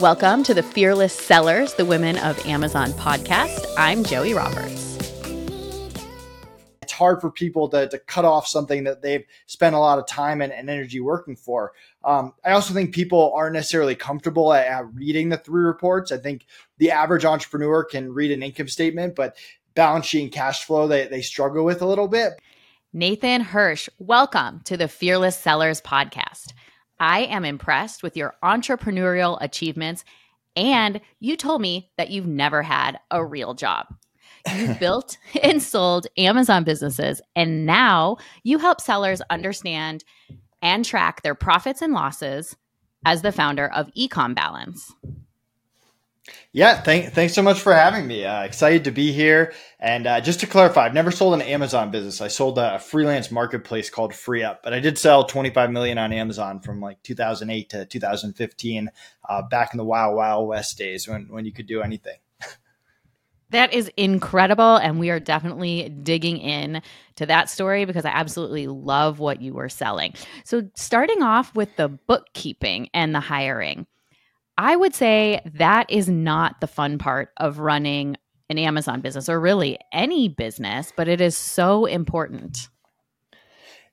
Welcome to the Fearless Sellers, the Women of Amazon podcast. I'm Joie Roberts. It's hard for people to, to cut off something that they've spent a lot of time and, and energy working for. Um, I also think people aren't necessarily comfortable at, at reading the three reports. I think the average entrepreneur can read an income statement, but balance sheet and cash flow they, they struggle with a little bit. Nathan Hirsch, welcome to the Fearless Sellers podcast. I am impressed with your entrepreneurial achievements. And you told me that you've never had a real job. You built and sold Amazon businesses, and now you help sellers understand and track their profits and losses as the founder of Ecom Balance. Yeah, thank, thanks so much for having me. Uh, excited to be here. And uh, just to clarify, I've never sold an Amazon business. I sold a freelance marketplace called FreeUp, but I did sell 25 million on Amazon from like 2008 to 2015, uh, back in the wild, wild west days when, when you could do anything. That is incredible. And we are definitely digging in to that story because I absolutely love what you were selling. So, starting off with the bookkeeping and the hiring, I would say that is not the fun part of running an Amazon business or really any business, but it is so important.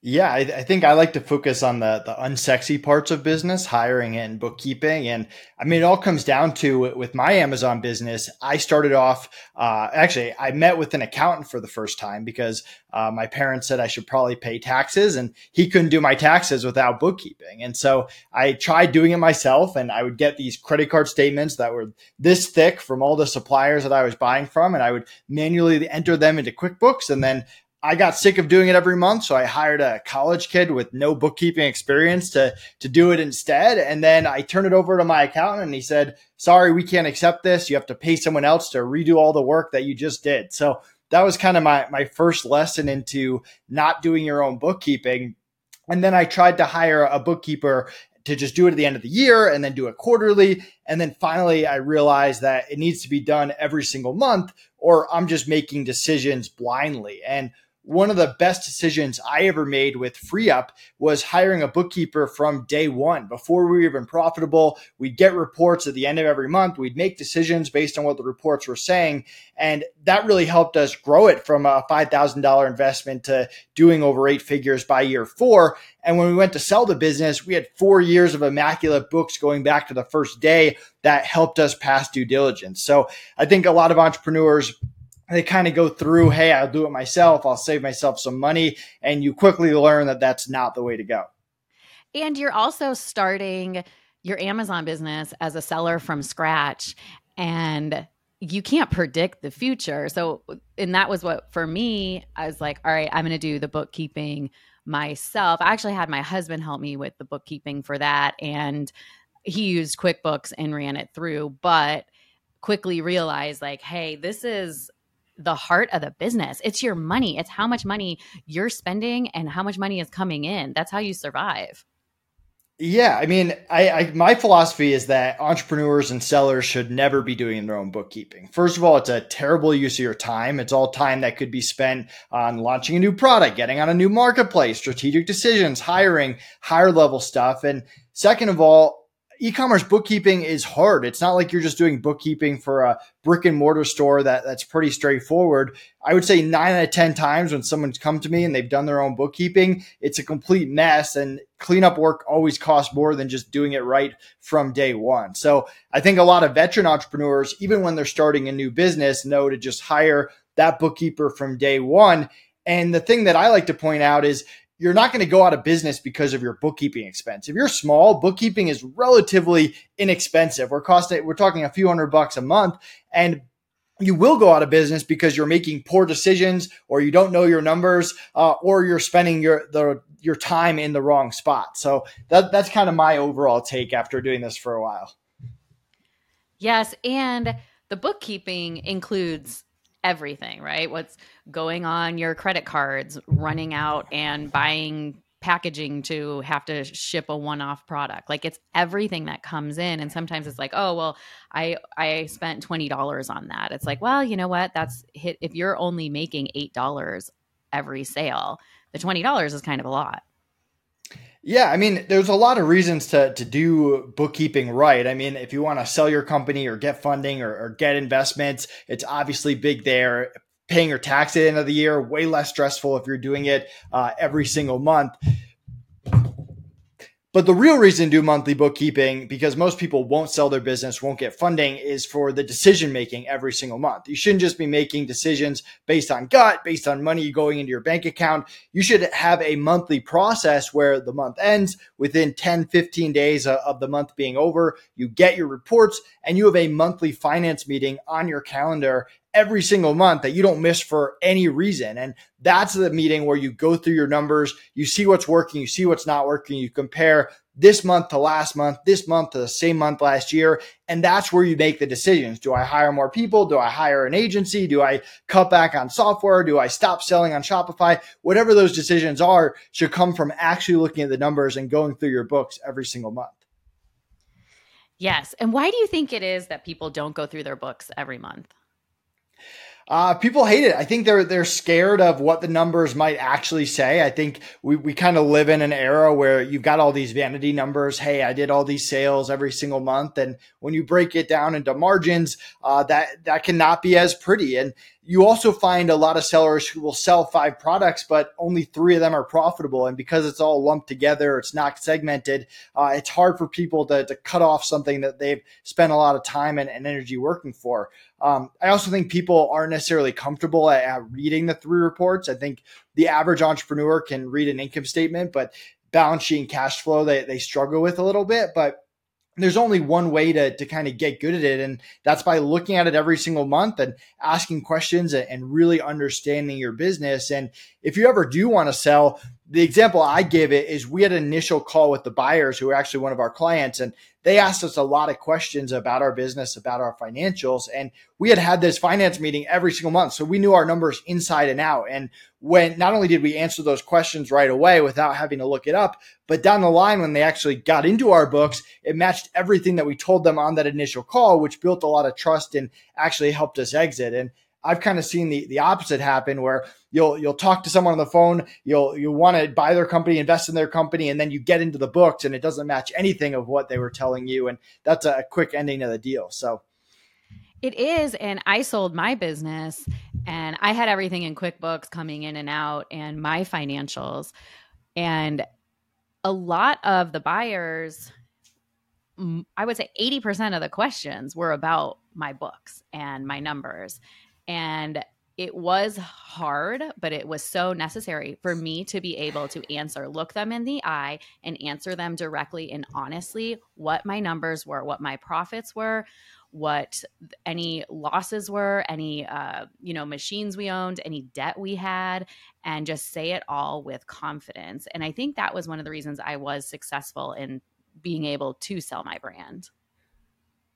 Yeah, I, I, think I like to focus on the the unsexy parts of business, hiring and bookkeeping, and I mean it all comes down to with my Amazon business. I started off uh, actually I met with an accountant for the first time because uh, my parents said I should probably pay taxes, and he couldn't do my taxes without bookkeeping, and so I tried doing it myself, and I would get these credit card statements that were this thick from all the suppliers that I was buying from, and I would manually enter them into QuickBooks, and then I got sick of doing it every month, so I hired a college kid with no bookkeeping experience to to do it instead. And then I turned it over to my accountant, and he said, "Sorry, we can't accept this. You have to pay someone else to redo all the work that you just did." So that was kind of my my first lesson into not doing your own bookkeeping. And then I tried to hire a bookkeeper to just do it at the end of the year and then do it quarterly. And then finally, I realized that it needs to be done every single month, or I'm just making decisions blindly. And one of the best decisions I ever made with FreeUp was hiring a bookkeeper from day one. Before we were even profitable, we'd get reports at the end of every month. We'd make decisions based on what the reports were saying. And that really helped us grow it from a $5,000 investment to doing over eight figures by year four. And when we went to sell the business, we had four years of immaculate books going back to the first day that helped us pass due diligence. So I think a lot of entrepreneurs they kind of go through, hey, I'll do it myself. I'll save myself some money. And you quickly learn that that's not the way to go. And you're also starting your Amazon business as a seller from scratch. And you can't predict the future. So, and that was what for me, I was like, all right, I'm going to do the bookkeeping myself. I actually had my husband help me with the bookkeeping for that. And he used QuickBooks and ran it through, but quickly realized like, hey, this is the heart of the business. It's your money. It's how much money you're spending and how much money is coming in. That's how you survive. Yeah, I mean, I, I, my philosophy is that entrepreneurs and sellers should never be doing their own bookkeeping. First of all, it's a terrible use of your time. It's all time that could be spent on launching a new product, getting on a new marketplace, strategic decisions, hiring, higher level stuff. And second of all, e-commerce bookkeeping is hard. It's not like you're just doing bookkeeping for a brick and mortar store that that's pretty straightforward. I would say nine out of 10 times when someone's come to me and they've done their own bookkeeping, it's a complete mess and cleanup work always costs more than just doing it right from day one. So I think a lot of veteran entrepreneurs, even when they're starting a new business, know to just hire that bookkeeper from day one. And the thing that I like to point out is you're not going to go out of business because of your bookkeeping expense. If you're small, bookkeeping is relatively inexpensive. We're costing, we're talking a few hundred bucks a month and you will go out of business because you're making poor decisions or you don't know your numbers uh, or you're spending your the your time in the wrong spot. So that that's kind of my overall take after doing this for a while. Yes, and the bookkeeping includes everything, right? What's going on your credit cards, running out and buying packaging to have to ship a one-off product. Like it's everything that comes in and sometimes it's like, "Oh, well, I I spent $20 on that." It's like, "Well, you know what? That's hit if you're only making $8 every sale, the $20 is kind of a lot." Yeah, I mean, there's a lot of reasons to to do bookkeeping right. I mean, if you want to sell your company or get funding or, or get investments, it's obviously big there. Paying your tax at the end of the year, way less stressful if you're doing it uh, every single month. But the real reason to do monthly bookkeeping, because most people won't sell their business, won't get funding, is for the decision making every single month. You shouldn't just be making decisions based on gut, based on money going into your bank account. You should have a monthly process where the month ends within 10, 15 days of the month being over. You get your reports and you have a monthly finance meeting on your calendar every single month that you don't miss for any reason. And that's the meeting where you go through your numbers, you see what's working, you see what's not working, you compare this month to last month, this month to the same month last year. And that's where you make the decisions. Do I hire more people? Do I hire an agency? Do I cut back on software? Do I stop selling on Shopify? Whatever those decisions are should come from actually looking at the numbers and going through your books every single month. Yes. And why do you think it is that people don't go through their books every month? Uh, people hate it. I think they're they're scared of what the numbers might actually say. I think we, we kind of live in an era where you've got all these vanity numbers. Hey, I did all these sales every single month, and when you break it down into margins, uh, that that cannot be as pretty. And you also find a lot of sellers who will sell five products, but only three of them are profitable. And because it's all lumped together, it's not segmented. Uh, it's hard for people to, to cut off something that they've spent a lot of time and, and energy working for. Um, I also think people aren't necessarily comfortable at, at reading the three reports. I think the average entrepreneur can read an income statement, but balance sheet and cash flow they, they struggle with a little bit. But there's only one way to, to kind of get good at it. And that's by looking at it every single month and asking questions and really understanding your business. And if you ever do want to sell, the example I give it is we had an initial call with the buyers who are actually one of our clients and they asked us a lot of questions about our business, about our financials. And we had had this finance meeting every single month. So we knew our numbers inside and out. And when not only did we answer those questions right away without having to look it up, but down the line, when they actually got into our books, it matched everything that we told them on that initial call, which built a lot of trust and actually helped us exit. And I've kind of seen the the opposite happen where you'll you'll talk to someone on the phone, you'll you want to buy their company, invest in their company, and then you get into the books and it doesn't match anything of what they were telling you, and that's a quick ending of the deal. So it is, and I sold my business, and I had everything in QuickBooks coming in and out, and my financials, and a lot of the buyers I would say 80% of the questions were about my books and my numbers. And it was hard, but it was so necessary for me to be able to answer, look them in the eye and answer them directly and honestly what my numbers were, what my profits were, what any losses were, any uh, you know machines we owned, any debt we had, and just say it all with confidence. And I think that was one of the reasons I was successful in being able to sell my brand.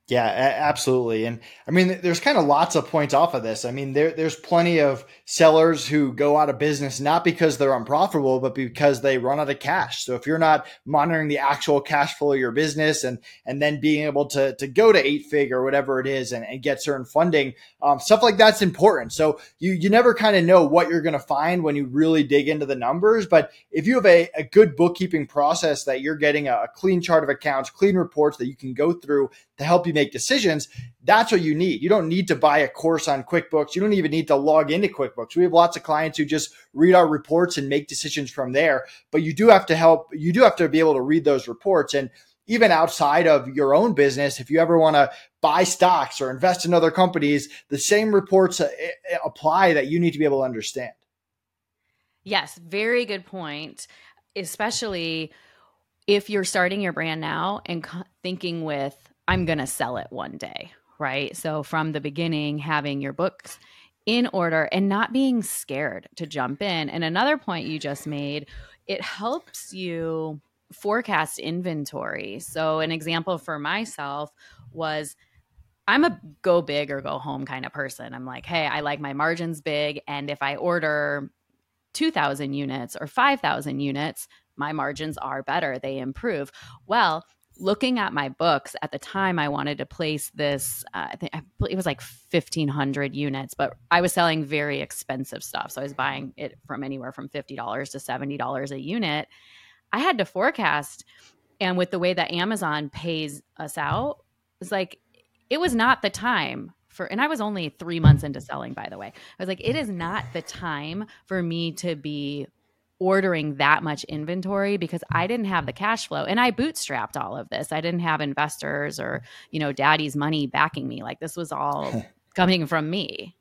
Yeah, absolutely. And I mean, there's kind of lots of points off of this. I mean, there, there's plenty of sellers who go out of business not because they're unprofitable, but because they run out of cash. So if you're not monitoring the actual cash flow of your business and and then being able to to go to eight figure or whatever it is and, and get certain funding, um, stuff like that's important. So you you never kind of know what you're going to find when you really dig into the numbers. But if you have a, a good bookkeeping process that you're getting a, a clean chart of accounts, clean reports that you can go through to help you make decisions, that's what you need. You don't need to buy a course on QuickBooks. You don't even need to log into QuickBooks. We have lots of clients who just read our reports and make decisions from there, but you do have to help, you do have to be able to read those reports. And even outside of your own business, if you ever want to buy stocks or invest in other companies, the same reports uh, apply that you need to be able to understand. Yes, very good point, especially if you're starting your brand now and thinking with I'm going to sell it one day, right? So from the beginning, having your books in order and not being scared to jump in. And another point you just made, it helps you forecast inventory. So an example for myself was I'm a go big or go home kind of person. I'm like, hey, I like my margins big. And if I order 2,000 units or 5,000 units, my margins are better, they improve. Well, looking at my books at the time i wanted to place this uh, i think it was like 1500 units but i was selling very expensive stuff so i was buying it from anywhere from $50 to $70 a unit I had to forecast. And with the way that Amazon pays us out, it's like, it was not the time for, and I was only three months into selling, by the way. I was like, it is not the time for me to be ordering that much inventory because I didn't have the cash flow and I bootstrapped all of this. I didn't have investors or, you know, daddy's money backing me. Like this was all coming from me.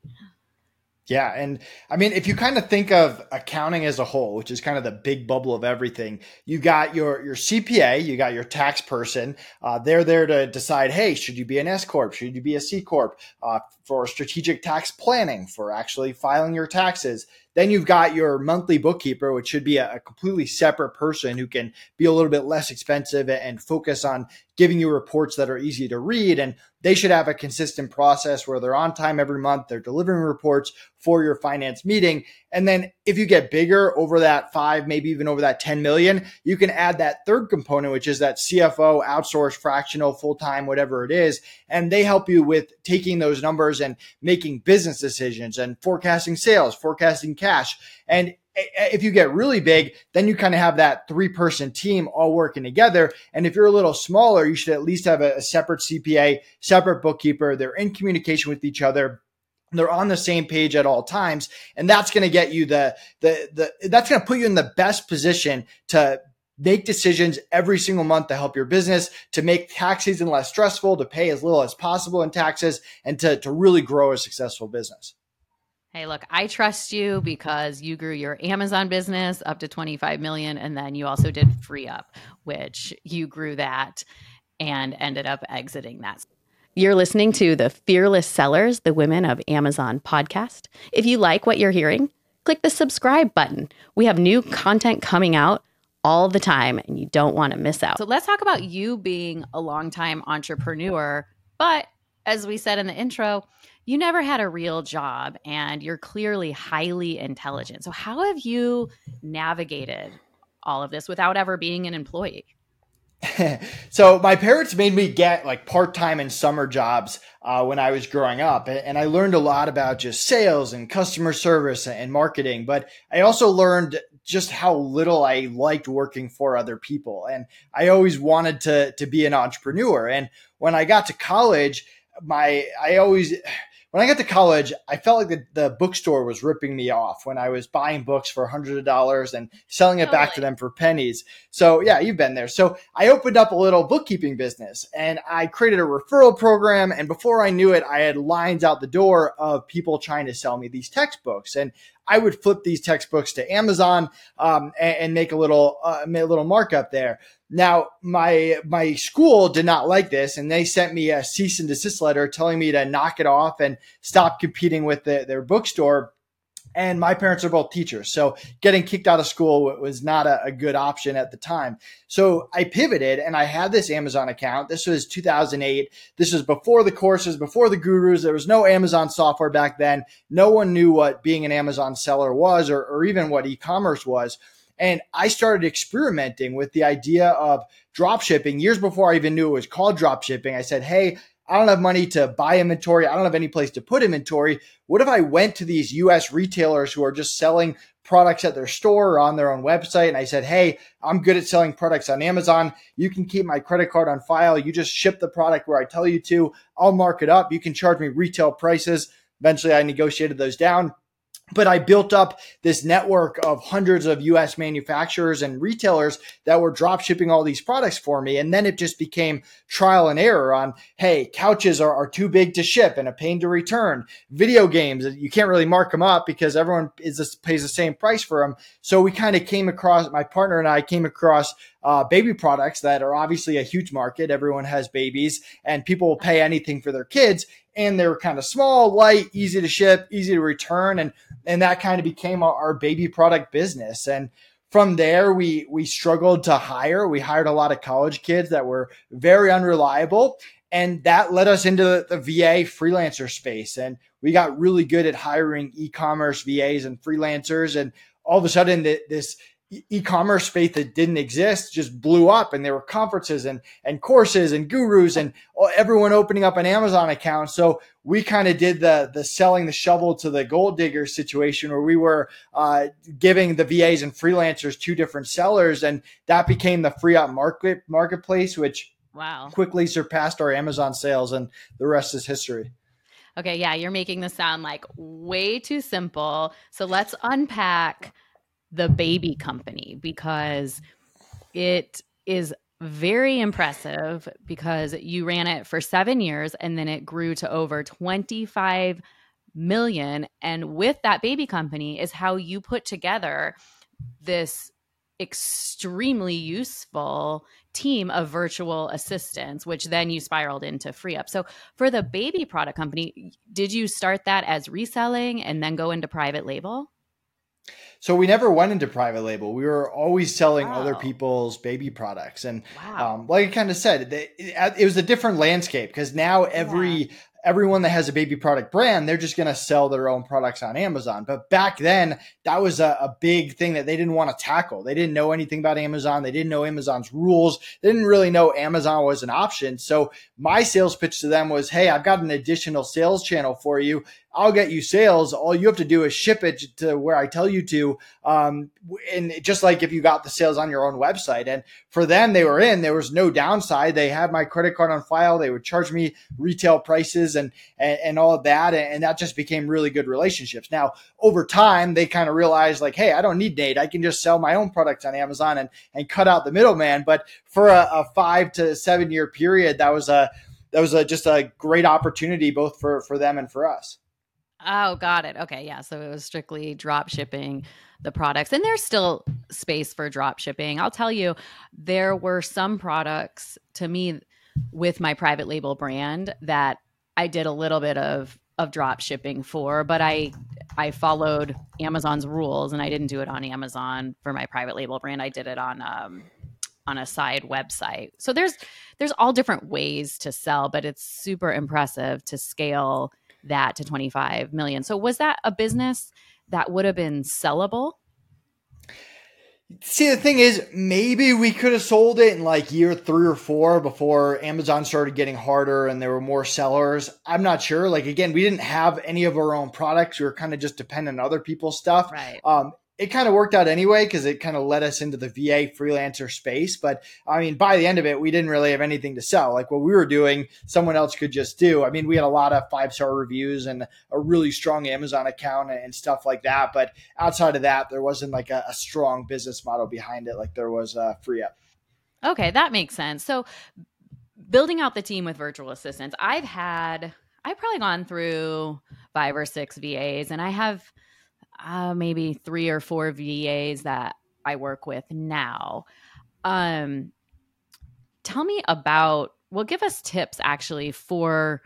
Yeah. And I mean, if you kind of think of accounting as a whole, which is kind of the big bubble of everything, you got your, your CPA, you got your tax person. Uh, they're there to decide, hey, should you be an S Corp? Should you be a C Corp? Uh, for strategic tax planning, for actually filing your taxes. Then you've got your monthly bookkeeper, which should be a, completely separate person who can be a little bit less expensive and focus on giving you reports that are easy to read. And they should have a consistent process where they're on time every month. They're delivering reports for your finance meeting. And then if you get bigger over that five, maybe even over that 10 million, you can add that third component, which is that CFO, outsourced, fractional, full time, whatever it is. And they help you with taking those numbers and making business decisions and forecasting sales, forecasting cash. And if you get really big, then you kind of have that three person team all working together. And if you're a little smaller, you should at least have a, a separate CPA, separate bookkeeper. They're in communication with each other they're on the same page at all times and that's going to get you the the the that's going to put you in the best position to make decisions every single month to help your business to make tax season less stressful to pay as little as possible in taxes and to, to really grow a successful business Hey, look, I trust you because you grew your Amazon business up to 25 million and then you also did free up, which you grew that and ended up exiting that. You're listening to the Fearless Sellers, the Women of Amazon podcast. If you like what you're hearing, click the subscribe button. We have new content coming out all the time and you don't want to miss out. So let's talk about you being a longtime entrepreneur, but as we said in the intro, you never had a real job and you're clearly highly intelligent. So how have you navigated all of this without ever being an employee? so my parents made me get like part-time and summer jobs uh, when I was growing up, and I learned a lot about just sales and customer service and marketing. But I also learned just how little I liked working for other people, and I always wanted to to be an entrepreneur. And when I got to college, my I always when I got to college, I felt like the, the bookstore was ripping me off when I was buying books for hundreds of dollars and selling it back to them for pennies. So yeah, you've been there. So I opened up a little bookkeeping business and I created a referral program. And before I knew it, I had lines out the door of people trying to sell me these textbooks. And I would flip these textbooks to Amazon um, and, and, make a little uh, make a little markup there. Now, my my school did not like this, and they sent me a cease and desist letter telling me to knock it off and stop competing with the, their bookstore. And my parents are both teachers, so getting kicked out of school was not a, a good option at the time. So I pivoted, and I had this Amazon account. This was 2008. This was before the courses, before the gurus. There was no Amazon software back then. No one knew what being an Amazon seller was, or, or even what e-commerce was. And I started experimenting with the idea of drop shipping years before I even knew it was called drop shipping. I said, Hey, I don't have money to buy inventory. I don't have any place to put inventory. What if I went to these US retailers who are just selling products at their store or on their own website? And I said, Hey, I'm good at selling products on Amazon. You can keep my credit card on file. You just ship the product where I tell you to. I'll mark it up. You can charge me retail prices. Eventually, I negotiated those down but I built up this network of hundreds of US manufacturers and retailers that were drop shipping all these products for me. And then it just became trial and error on, hey, couches are, are too big to ship and a pain to return. Video games, you can't really mark them up because everyone is pays the same price for them. So we kind of came across, my partner and I came across uh, baby products that are obviously a huge market. Everyone has babies and people will pay anything for their kids and they were kind of small, light, easy to ship, easy to return, and and that kind of became our, our baby product business. And from there, we we struggled to hire. We hired a lot of college kids that were very unreliable, and that led us into the, the VA freelancer space. And we got really good at hiring e-commerce VAs and freelancers. And all of a sudden, this e-commerce space that didn't exist just blew up and there were conferences and and courses and gurus and everyone opening up an Amazon account. So we kind of did the the selling the shovel to the gold digger situation where we were uh, giving the VAs and freelancers two different sellers and that became the free up market marketplace which wow quickly surpassed our Amazon sales and the rest is history. Okay, yeah, you're making this sound like way too simple. So let's unpack the baby company because it is very impressive because you ran it for seven years and then it grew to over 25 million. And with that baby company is how you put together this extremely useful team of virtual assistants, which then you spiraled into free up. So for the baby product company, did you start that as reselling and then go into private label? So we never went into private label. We were always selling wow. other people's baby products, and wow. um, like I kind of said, it, it, was a different landscape because now every yeah everyone that has a baby product brand, they're just going to sell their own products on Amazon. But back then, that was a, a, big thing that they didn't want to tackle. They didn't know anything about Amazon. They didn't know Amazon's rules. They didn't really know Amazon was an option. So my sales pitch to them was, Hey, I've got an additional sales channel for you. I'll get you sales. All you have to do is ship it to where I tell you to. Um, and just like if you got the sales on your own website. And for them, they were in, there was no downside. They had my credit card on file. They would charge me retail prices and, and, and all of that. And that just became really good relationships. Now, over time, they kind of realized like, Hey, I don't need Nate. I can just sell my own products on Amazon and, and cut out the middleman. But for a, a five to seven year period, that was a, that was a, just a great opportunity both for, for them and for us. Oh, got it. Okay, yeah. So it was strictly drop shipping the products, and there's still space for drop shipping. I'll tell you, there were some products to me with my private label brand that I did a little bit of of drop shipping for, but I I followed Amazon's rules and I didn't do it on Amazon for my private label brand. I did it on um on a side website. So there's there's all different ways to sell, but it's super impressive to scale that to 25 million. So was that a business that would have been sellable? See, the thing is, maybe we could have sold it in like year three or four before Amazon started getting harder and there were more sellers. I'm not sure. Like, again, we didn't have any of our own products. We were kind of just dependent on other people's stuff. Right. Um, it kind of worked out anyway because it kind of led us into the VA freelancer space. But I mean, by the end of it, we didn't really have anything to sell. Like what we were doing, someone else could just do. I mean, we had a lot of five star reviews and a really strong Amazon account and stuff like that. But outside of that, there wasn't like a, a strong business model behind it like there was uh, Free Up. Okay, that makes sense. So building out the team with virtual assistants, I've had, I've probably gone through five or six VAs and I have uh, maybe three or four VAs that I work with now. Um, tell me about, well, give us tips actually for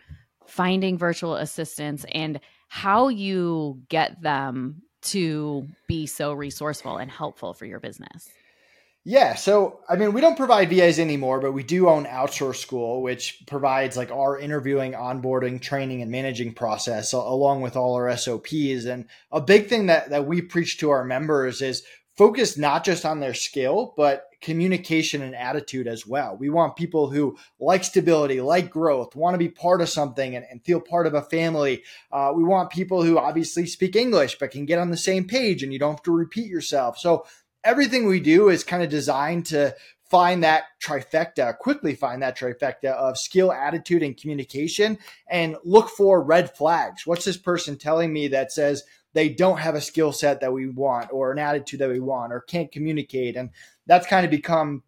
finding virtual assistants and how you get them to be so resourceful and helpful for your business. Yeah. So, I mean, we don't provide VAs anymore, but we do own Outsource School, which provides like our interviewing, onboarding, training, and managing process along with all our SOPs. And a big thing that, that we preach to our members is focus not just on their skill, but communication and attitude as well. We want people who like stability, like growth, want to be part of something and, and feel part of a family. Uh, we want people who obviously speak English, but can get on the same page and you don't have to repeat yourself. So everything we do is kind of designed to find that trifecta, quickly find that trifecta of skill, attitude, and communication and look for red flags. What's this person telling me that says they don't have a skill set that we want or an attitude that we want or can't communicate? And that's kind of become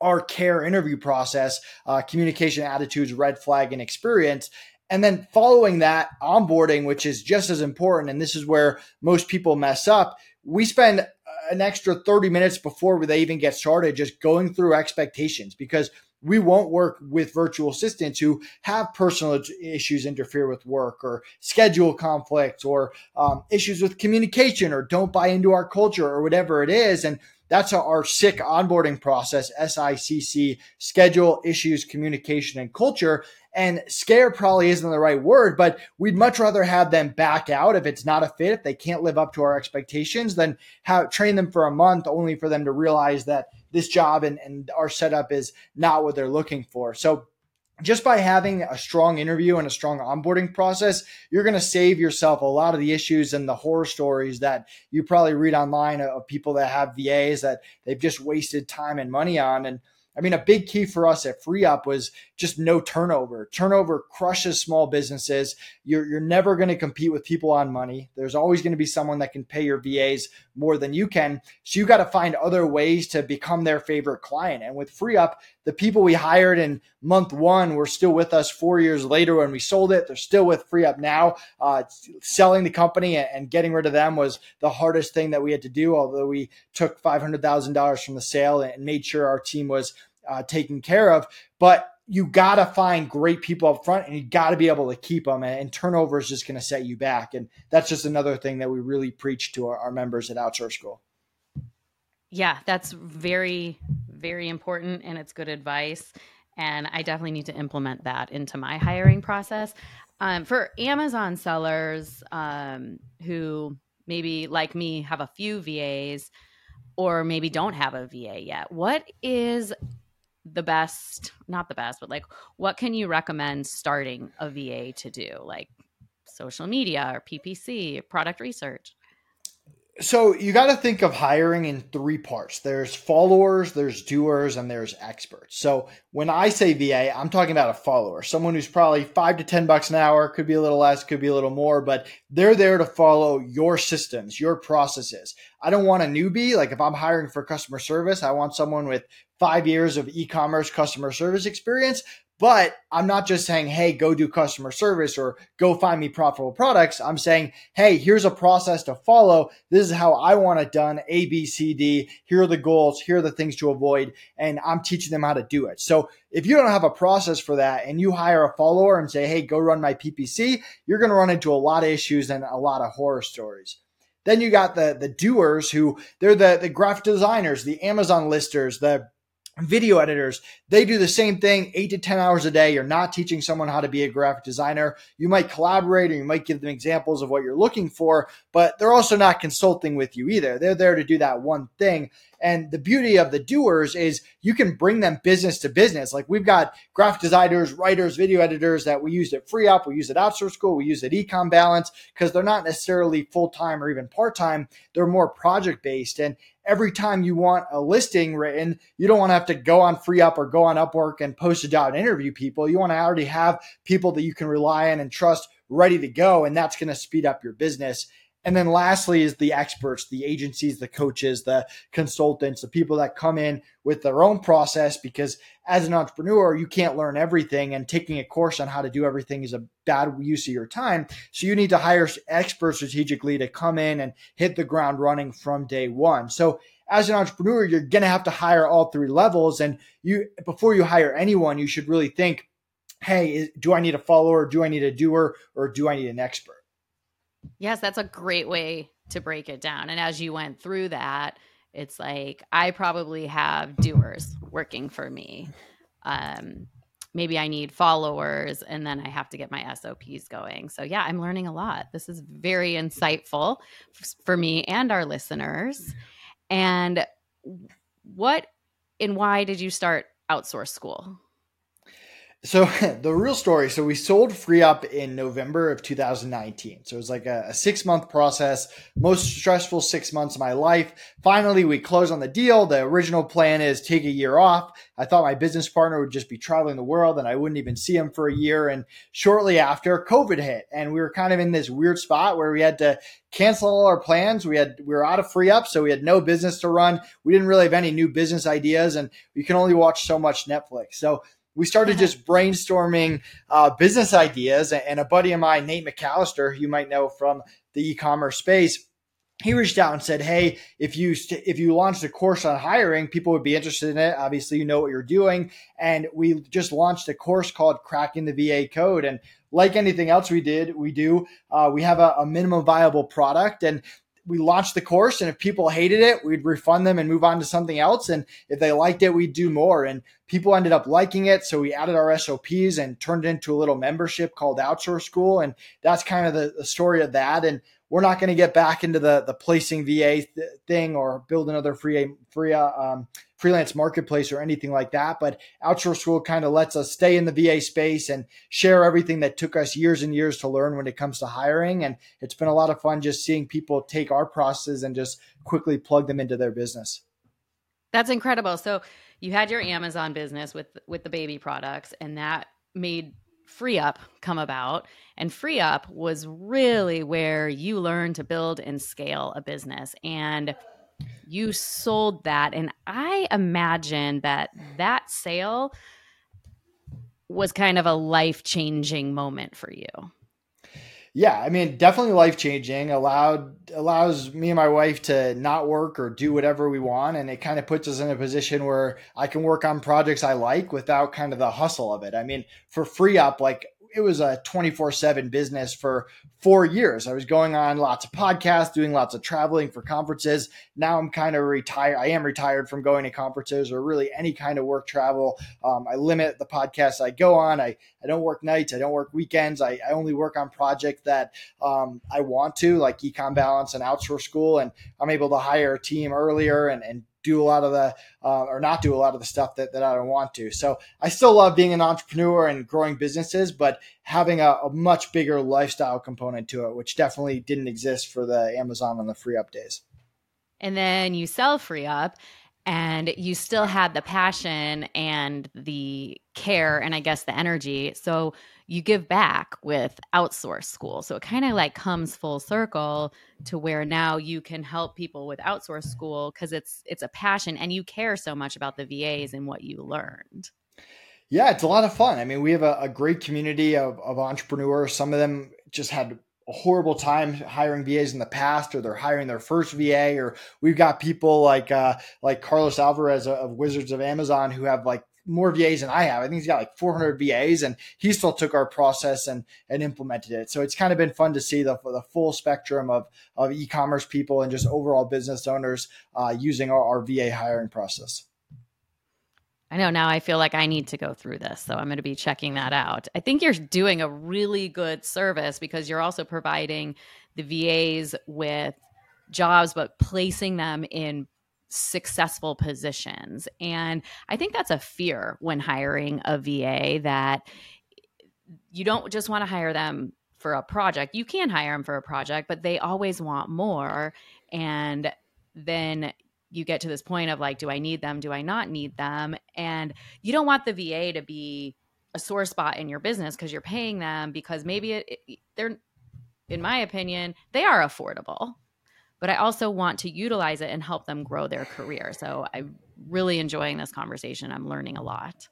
our care interview process uh, communication, attitudes, red flag, and experience. And then following that, onboarding, which is just as important. And this is where most people mess up. We spend an extra 30 minutes before they even get started, just going through expectations because we won't work with virtual assistants who have personal issues interfere with work or schedule conflicts or um, issues with communication or don't buy into our culture or whatever it is. And that's our SICC onboarding process, S I C C, schedule, issues, communication, and culture. And scare probably isn't the right word, but we'd much rather have them back out if it's not a fit, if they can't live up to our expectations, than have train them for a month only for them to realize that this job and, and our setup is not what they're looking for. So just by having a strong interview and a strong onboarding process, you're going to save yourself a lot of the issues and the horror stories that you probably read online of people that have VAs that they've just wasted time and money on. And I mean, a big key for us at FreeUp was just no turnover. Turnover crushes small businesses. You're, you're never going to compete with people on money. There's always going to be someone that can pay your VAs more than you can. So you got to find other ways to become their favorite client. And with FreeUp, the people we hired in month one were still with us four years later when we sold it. They're still with FreeUp now. Uh, selling the company and getting rid of them was the hardest thing that we had to do, although we took $500,000 from the sale and made sure our team was uh, taken care of. But you got to find great people up front and you got to be able to keep them. And, turnover is just going to set you back. And that's just another thing that we really preach to our, our members at Outsource School. Yeah, that's very, very important. And it's good advice. And I definitely need to implement that into my hiring process. Um, for Amazon sellers um, who maybe, like me, have a few VAs or maybe don't have a VA yet, what is the best, not the best, but like what can you recommend starting a VA to do? Like social media or PPC, product research? So you got to think of hiring in three parts. There's followers, there's doers, and there's experts. So when I say VA, I'm talking about a follower, someone who's probably five to 10 bucks an hour, could be a little less, could be a little more, but they're there to follow your systems, your processes. I don't want a newbie. Like if I'm hiring for customer service, I want someone with five years of e-commerce customer service experience. But I'm not just saying, hey, go do customer service or go find me profitable products. I'm saying, hey, here's a process to follow. This is how I want it done. A, B, C, D. Here are the goals. Here are the things to avoid. And I'm teaching them how to do it. So if you don't have a process for that and you hire a follower and say, hey, go run my PPC, you're going to run into a lot of issues and a lot of horror stories. Then you got the the doers who they're the the graphic designers, the Amazon listers, the video editors they do the same thing eight to ten hours a day you're not teaching someone how to be a graphic designer you might collaborate or you might give them examples of what you're looking for but they're also not consulting with you either they're there to do that one thing and the beauty of the doers is you can bring them business to business. Like we've got graphic designers, writers, video editors that we use at FreeUp, we use at Outsource School, we use at Ecom Balance because they're not necessarily full time or even part time. They're more project based. And every time you want a listing written, you don't want to have to go on FreeUp or go on Upwork and post a job and interview people. You want to already have people that you can rely on and trust ready to go. And that's going to speed up your business. And then lastly is the experts, the agencies, the coaches, the consultants, the people that come in with their own process because as an entrepreneur, you can't learn everything and taking a course on how to do everything is a bad use of your time. So you need to hire experts strategically to come in and hit the ground running from day one. So as an entrepreneur, you're going to have to hire all three levels. And you, before you hire anyone, you should really think, Hey, do I need a follower? Do I need a doer or do I need an expert? Yes, that's a great way to break it down. And as you went through that, it's like I probably have doers working for me. Um, maybe I need followers and then I have to get my SOPs going. So, yeah, I'm learning a lot. This is very insightful for me and our listeners. And what and why did you start outsource school? So the real story. So we sold FreeUp in November of 2019. So it was like a, a, six month process, most stressful six months of my life. Finally, we close on the deal. The original plan is take a year off. I thought my business partner would just be traveling the world and I wouldn't even see him for a year. And shortly after, COVID hit, and we were kind of in this weird spot where we had to cancel all our plans. We had we were out of FreeUp, so we had no business to run. We didn't really have any new business ideas, and we can only watch so much Netflix. So we started just brainstorming uh, business ideas. And a buddy of mine, Nate McCallister, you might know from the e-commerce space, he reached out and said, "Hey, if you st- if you launched a course on hiring, people would be interested in it. Obviously, you know what you're doing." And we just launched a course called "Cracking the VA Code." And like anything else we did, we do, uh, we have a, a minimum viable product, and we launched the course and if people hated it we'd refund them and move on to something else. And if they liked it we'd do more. And people ended up liking it so we added our sops and turned it into a little membership called outsource school. And that's kind of the, the story of that. And we're not going to get back into the the placing va th- thing or build another free free uh, um, freelance marketplace or anything like that. But Outsource School kind of lets us stay in the VA space and share everything that took us years and years to learn when it comes to hiring. And it's been a lot of fun just seeing people take our processes and just quickly plug them into their business. That's incredible. So you had your Amazon business with with the baby products, and that made Free Up come about. And Free Up was really where you learned to build and scale a business. And you sold that and i imagine that that sale was kind of a life-changing moment for you yeah i mean definitely life-changing. Allowed allows me and my wife to not work or do whatever we want and it kind of puts us in a position where i can work on projects i like without kind of the hustle of it. I mean for free up like it was a 24 7 business for four years. I was going on lots of podcasts, doing lots of traveling for conferences. Now I'm kind of retired. I am retired from going to conferences or really any kind of work travel. Um, I limit the podcasts I go on. I, I don't work nights. I don't work weekends. I, I only work on projects that um, I want to, like Ecom Balance and Outsource School. And I'm able to hire a team earlier and, and do a lot of the uh, or not do a lot of the stuff that, that I don't want to. So I still love being an entrepreneur and growing businesses, but having a, a, much bigger lifestyle component to it, which definitely didn't exist for the Amazon on the free up days. And then you sell free up and you still had the passion and the care and I guess the energy. So you give back with outsource school. So it kind of like comes full circle to where now you can help people with outsource school because it's it's a passion and you care so much about the VAs and what you learned. Yeah, it's a lot of fun. I mean, we have a, a great community of, of entrepreneurs. Some of them just had a horrible time hiring VAs in the past, or they're hiring their first VA, or we've got people like uh, like Carlos Alvarez of Wizards of Amazon who have like more VAs than I have. I think he's got like 400 VAs, and he still took our process and and implemented it. So it's kind of been fun to see the the full spectrum of of e-commerce people and just overall business owners uh, using our, our VA hiring process. I know now I feel like I need to go through this. So I'm going to be checking that out. I think you're doing a really good service because you're also providing the VAs with jobs, but placing them in successful positions. And I think that's a fear when hiring a VA that you don't just want to hire them for a project. You can hire them for a project, but they always want more. And then you get to this point of like, do I need them? Do I not need them? And you don't want the VA to be a sore spot in your business because you're paying them because maybe it, it, they're, in my opinion, they are affordable but I also want to utilize it and help them grow their career. So I'm really enjoying this conversation. I'm learning a lot.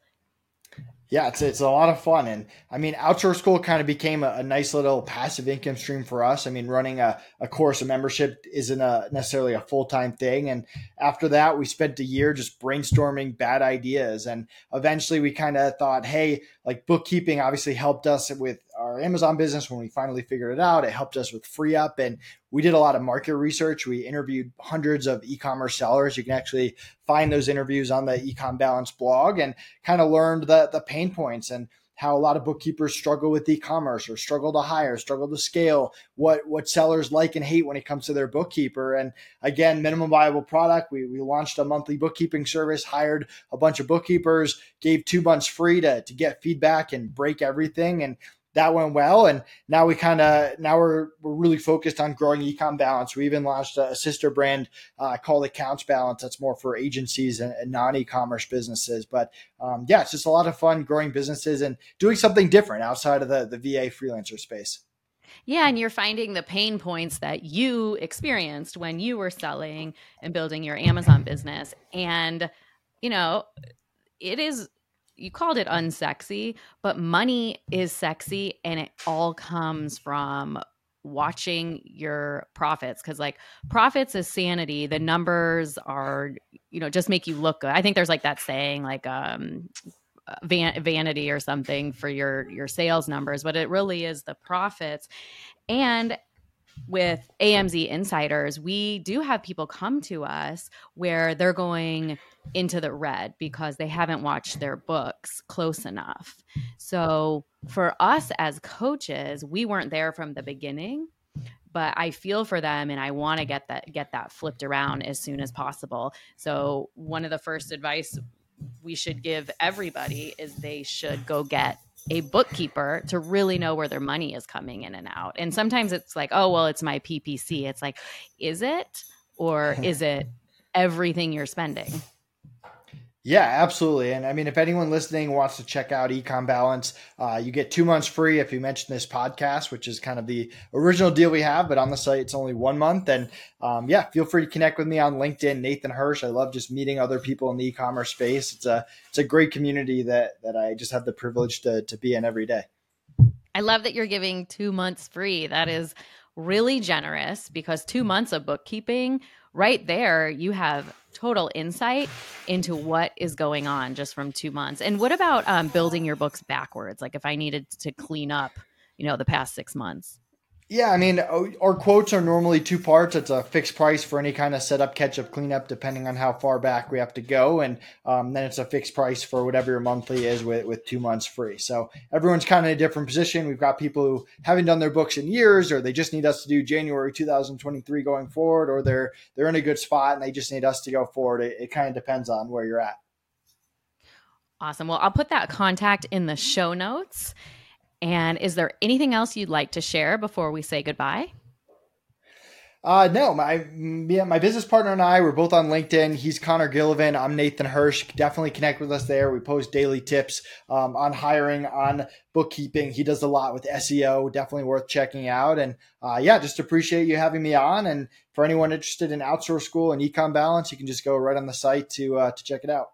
Yeah, it's it's a lot of fun, and I mean, outsource school kind of became a, a, nice little passive income stream for us. I mean, running a, a course, a membership isn't a, necessarily a full time thing. And after that, we spent a year just brainstorming bad ideas, and eventually, we kind of thought, hey, like bookkeeping obviously helped us with our Amazon business when we finally figured it out. It helped us with free up and we did a lot of market research. We interviewed hundreds of e-commerce sellers. You can actually find those interviews on the Ecom Balance blog and kind of learned the the pain points and how a lot of bookkeepers struggle with e-commerce or struggle to hire, struggle to scale, what what sellers like and hate when it comes to their bookkeeper. And again, minimum viable product. We, we launched a monthly bookkeeping service, hired a bunch of bookkeepers, gave two months free to, to get feedback and break everything. And that went well. And now we kind of now we're we're really focused on growing ecom balance. We even launched a, sister brand uh, called Accounts Balance that's more for agencies and, and non e-commerce businesses. But um, yeah, it's just a lot of fun growing businesses and doing something different outside of the the VA freelancer space. Yeah, and you're finding the pain points that you experienced when you were selling and building your Amazon business. And, you know, it is you called it unsexy, but money is sexy and it all comes from watching your profits because like profits is sanity. The numbers are you know just make you look good. I think there's like that saying like um van- vanity or something for your your sales numbers but it really is the profits. And with AMZ insiders, we do have people come to us where they're going into the red because they haven't watched their books close enough. So for us as coaches, we weren't there from the beginning, but I feel for them and I want to get that get that flipped around as soon as possible. So one of the first advice we should give everybody is they should go get a bookkeeper to really know where their money is coming in and out. And sometimes it's like, oh, well, it's my PPC. It's like, is it? Or is it everything you're spending? Yeah, absolutely. And I mean, if anyone listening wants to check out Ecom Balance, uh, you get two months free if you mention this podcast, which is kind of the original deal we have. But on the site, it's only one month. And um, yeah, feel free to connect with me on LinkedIn, Nathan Hirsch. I love just meeting other people in the e-commerce space. It's a it's a great community that that I just have the privilege to to be in every day. I love that you're giving two months free. That is really generous because two months of bookkeeping right there, you have total insight into what is going on just from two months. And what about um, building your books backwards? Like if I needed to clean up, you know, the past six months. Yeah, I mean, our quotes are normally two parts. It's a fixed price for any kind of setup, catch up, cleanup, depending on how far back we have to go, and um, then it's a fixed price for whatever your monthly is with with two months free. So everyone's kind of in a different position. We've got people who haven't done their books in years, or they just need us to do January 2023 going forward, or they're they're in a good spot and they just need us to go forward. It, it kind of depends on where you're at. Awesome. Well, I'll put that contact in the show notes. And is there anything else you'd like to share before we say goodbye? Uh, no, my yeah, my business partner and I we're both on LinkedIn. He's Connor Gillivan. I'm Nathan Hirsch. Definitely connect with us there. We post daily tips um, on hiring, on bookkeeping. He does a lot with SEO. Definitely worth checking out. And uh, yeah, just appreciate you having me on. And for anyone interested in outsource school and Ecom Balance, you can just go right on the site to uh, to check it out.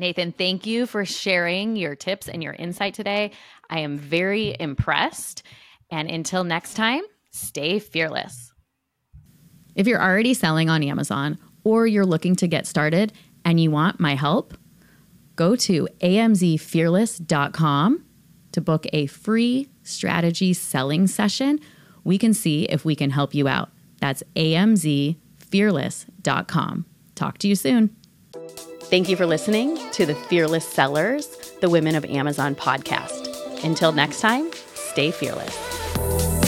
Nathan, thank you for sharing your tips and your insight today. I am very impressed. And until next time, stay fearless. If you're already selling on Amazon or you're looking to get started and you want my help, go to amzfearless.com to book a free strategy selling session. We can see if we can help you out. That's amzfearless.com. Talk to you soon. Thank you for listening to the Fearless Sellers, the Women of Amazon podcast. Until next time, stay fearless.